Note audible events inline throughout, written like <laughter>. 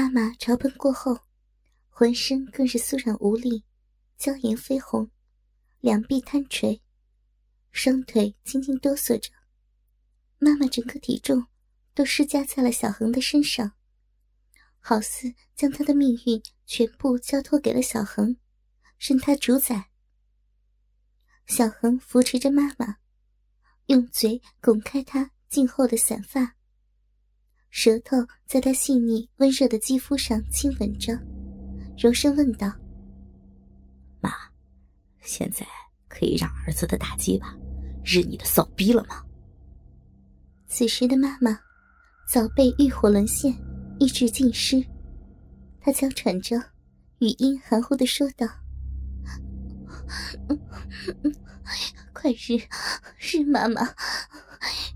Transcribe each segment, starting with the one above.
妈妈朝喷过后，浑身更是酥软无力，娇颜绯红，两臂摊垂，双腿轻轻哆嗦着。妈妈整个体重都施加在了小恒的身上，好似将他的命运全部交托给了小恒，任他主宰。小恒扶持着妈妈，用嘴拱开她静后的散发，舌头在她细腻温热的肌肤上亲吻着，柔声问道：“妈，现在可以让儿子的大鸡巴日你的骚逼了吗？”此时的妈妈早被欲火沦陷，意志尽失。她娇喘着，语音含糊的说道：“快日日妈妈，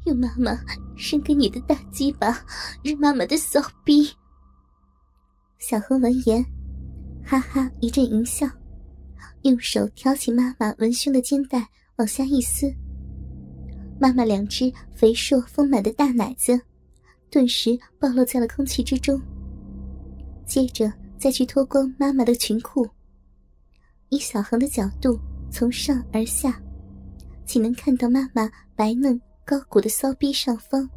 用妈妈伸给你的大鸡巴日妈妈的骚逼。”小恒闻言，哈哈一阵淫笑，用手挑起妈妈文胸的肩带，往下一撕。妈妈两只肥硕丰满的大奶子，顿时暴露在了空气之中。接着再去脱光妈妈的裙裤，以小恒的角度从上而下，岂能看到妈妈白嫩高鼓的骚逼上方，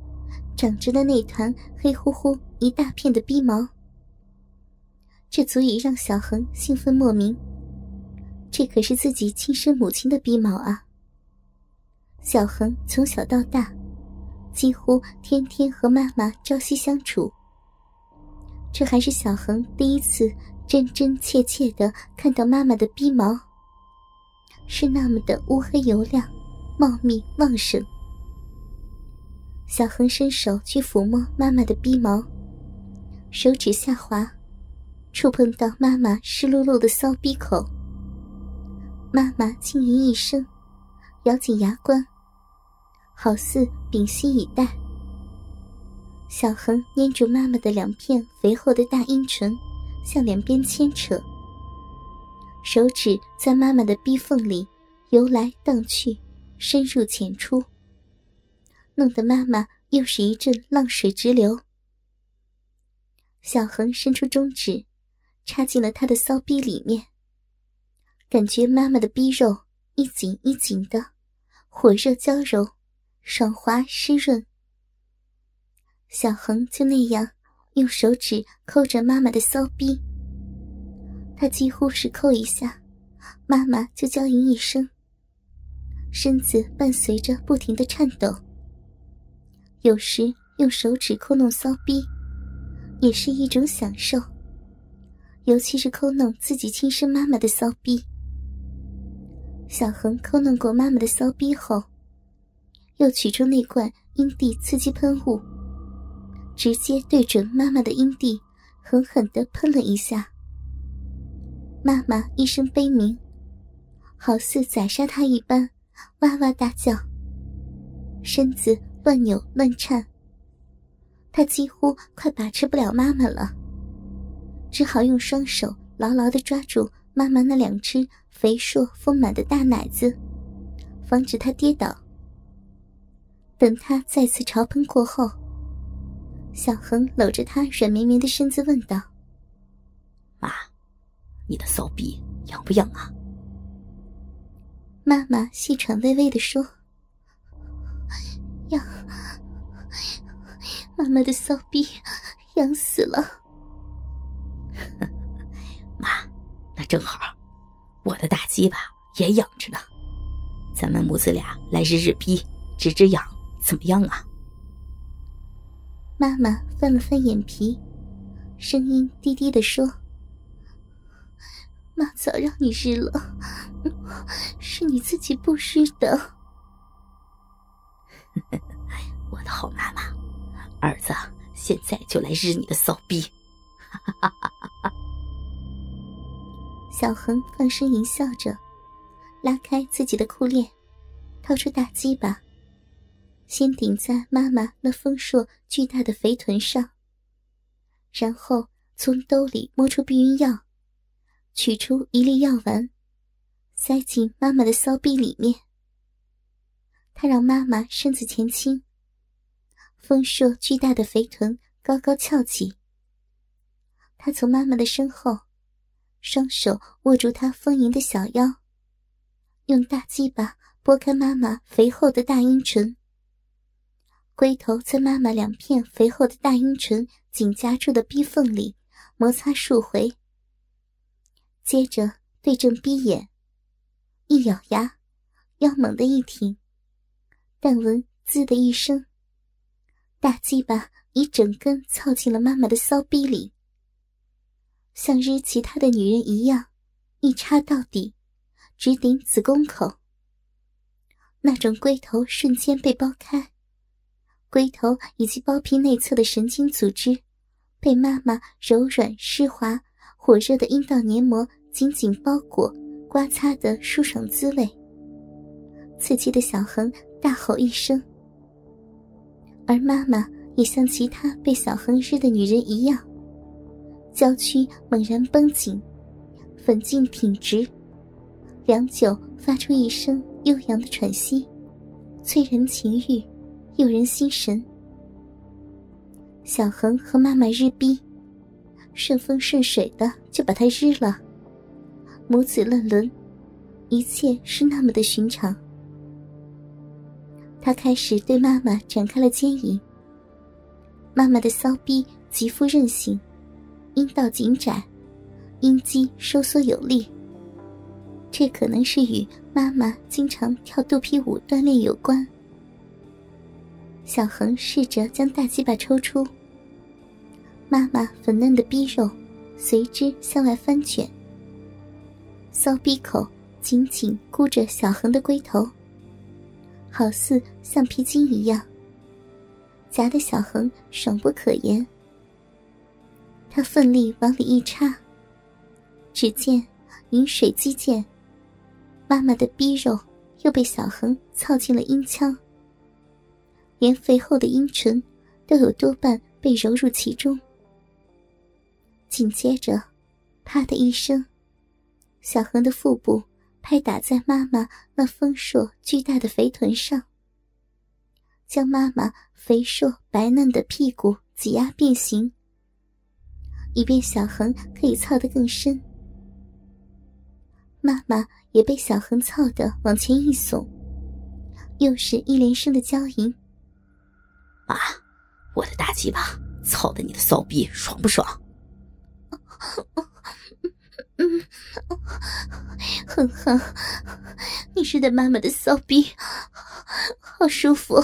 长着的那团黑乎乎一大片的逼毛？这足以让小恒兴奋莫名。这可是自己亲生母亲的逼毛啊！小恒从小到大，几乎天天和妈妈朝夕相处。这还是小恒第一次真真切切的看到妈妈的逼毛，是那么的乌黑油亮、茂密旺盛。小恒伸手去抚摸妈妈的鼻毛，手指下滑，触碰到妈妈湿漉漉的骚鼻口。妈妈轻吟一声，咬紧牙关。好似屏息以待。小恒捏住妈妈的两片肥厚的大阴唇，向两边牵扯，手指在妈妈的逼缝里游来荡去，深入浅出，弄得妈妈又是一阵浪水直流。小恒伸出中指，插进了他的骚逼里面，感觉妈妈的逼肉一紧一紧的，火热娇柔。爽滑湿润，小恒就那样用手指抠着妈妈的骚逼。他几乎是抠一下，妈妈就娇吟一声，身子伴随着不停的颤抖。有时用手指抠弄骚逼，也是一种享受，尤其是抠弄自己亲生妈妈的骚逼。小恒抠弄过妈妈的骚逼后。又取出那罐阴蒂刺激喷雾，直接对准妈妈的阴蒂，狠狠的喷了一下。妈妈一声悲鸣，好似宰杀她一般，哇哇大叫，身子乱扭乱颤。他几乎快把持不了妈妈了，只好用双手牢牢的抓住妈妈那两只肥硕丰满的大奶子，防止她跌倒。等他再次潮喷过后，小恒搂着他软绵绵的身子问道：“妈，你的骚逼痒不痒啊？”妈妈细喘微微的说：“痒，妈妈的骚逼痒死了。<laughs> ”妈，那正好，我的大鸡巴也痒着呢，咱们母子俩来日日逼，直直痒。怎么样啊？妈妈翻了翻眼皮，声音低低的说：“妈早让你日了，是你自己不日的。”我的好妈妈，儿子现在就来日你的骚逼！<laughs> 小恒放声淫笑着，拉开自己的裤链，掏出大鸡巴。先顶在妈妈那丰硕巨大的肥臀上，然后从兜里摸出避孕药，取出一粒药丸，塞进妈妈的骚逼里面。他让妈妈身子前倾，丰硕巨大的肥臀高高翘起，他从妈妈的身后，双手握住她丰盈的小腰，用大鸡巴拨开妈妈肥厚的大阴唇，龟头在妈妈两片肥厚的大阴唇紧夹住的逼缝里摩擦数回，接着对正逼眼，一咬牙，腰猛地一挺，但闻“滋”的一声，大鸡巴已整根操进了妈妈的骚逼里。像日其他的女人一样，一插到底，直顶子宫口。那种龟头瞬间被剥开，龟头以及包皮内侧的神经组织，被妈妈柔软湿滑、火热的阴道黏膜紧紧包裹，刮擦的舒爽滋味。刺激的小恒大吼一声，而妈妈也像其他被小恒日的女人一样。娇躯猛然绷紧，粉颈挺直，良久发出一声悠扬的喘息，催人情欲，诱人心神。小恒和妈妈日逼，顺风顺水的就把他日了，母子乱伦，一切是那么的寻常。他开始对妈妈展开了奸淫，妈妈的骚逼极富韧性。阴道紧窄，阴肌收缩有力。这可能是与妈妈经常跳肚皮舞锻炼有关。小恒试着将大鸡巴抽出，妈妈粉嫩的逼肉随之向外翻卷，骚逼口紧紧箍着小恒的龟头，好似橡皮筋一样，夹得小恒爽不可言。他奋力往里一插，只见饮水机溅，妈妈的逼肉又被小恒操进了阴腔，连肥厚的阴唇都有多半被揉入其中。紧接着，啪的一声，小恒的腹部拍打在妈妈那丰硕巨大的肥臀上，将妈妈肥硕白嫩的屁股挤压变形。以便小恒可以操得更深，妈妈也被小恒操得往前一耸，又是一连声的娇吟：“妈，我的大鸡巴操的你的骚逼爽不爽？”“ <laughs> 嗯，哼哼，你是的妈妈的骚逼，好舒服。”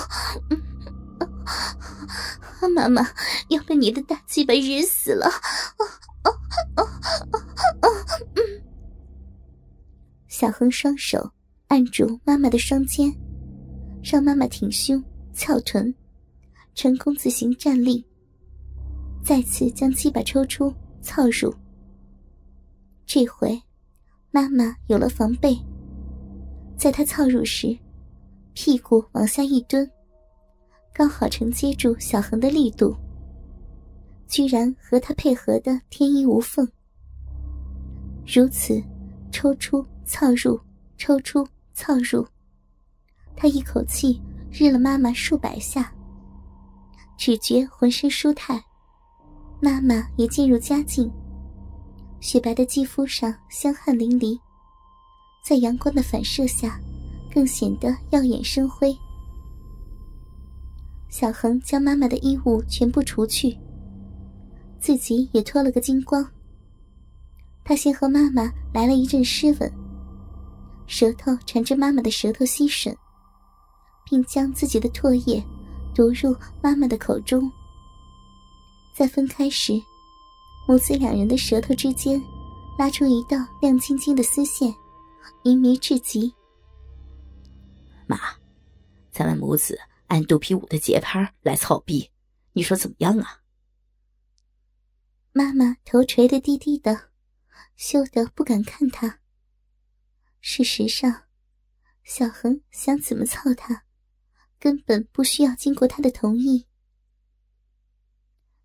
妈妈要被你的大鸡巴日死了！小恒双手按住妈妈的双肩，让妈妈挺胸翘臀，成功自行站立。再次将鸡巴抽出，操入。这回，妈妈有了防备，在她操入时，屁股往下一蹲。刚好承接住小恒的力度，居然和他配合的天衣无缝。如此，抽出操入，抽出操入，他一口气日了妈妈数百下，只觉浑身舒泰，妈妈也进入佳境，雪白的肌肤上香汗淋漓，在阳光的反射下，更显得耀眼生辉。小恒将妈妈的衣物全部除去，自己也脱了个精光。他先和妈妈来了一阵湿吻，舌头缠着妈妈的舌头吸吮，并将自己的唾液毒入妈妈的口中。在分开时，母子两人的舌头之间拉出一道亮晶晶的丝线，迷迷至极。妈，咱们母子。按肚皮舞的节拍来操逼，你说怎么样啊？妈妈头垂的低低的，羞得不敢看他。事实上，小恒想怎么操他，根本不需要经过他的同意。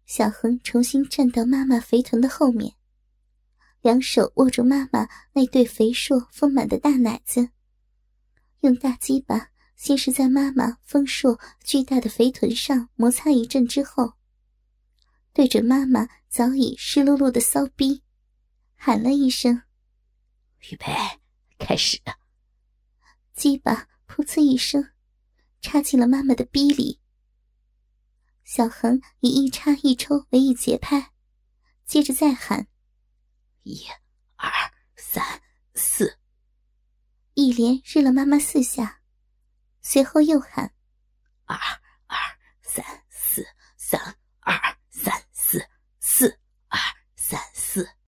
小恒重新站到妈妈肥臀的后面，两手握住妈妈那对肥硕丰满的大奶子，用大鸡巴。先是在妈妈丰硕巨大的肥臀上摩擦一阵之后，对准妈妈早已湿漉漉的骚逼，喊了一声：“预备，开始！”鸡巴噗呲一声，插进了妈妈的逼里。小恒以一插一抽为一节拍，接着再喊：“一、二、三、四。”一连日了妈妈四下，随后又喊：“二、二、三、四、三、二、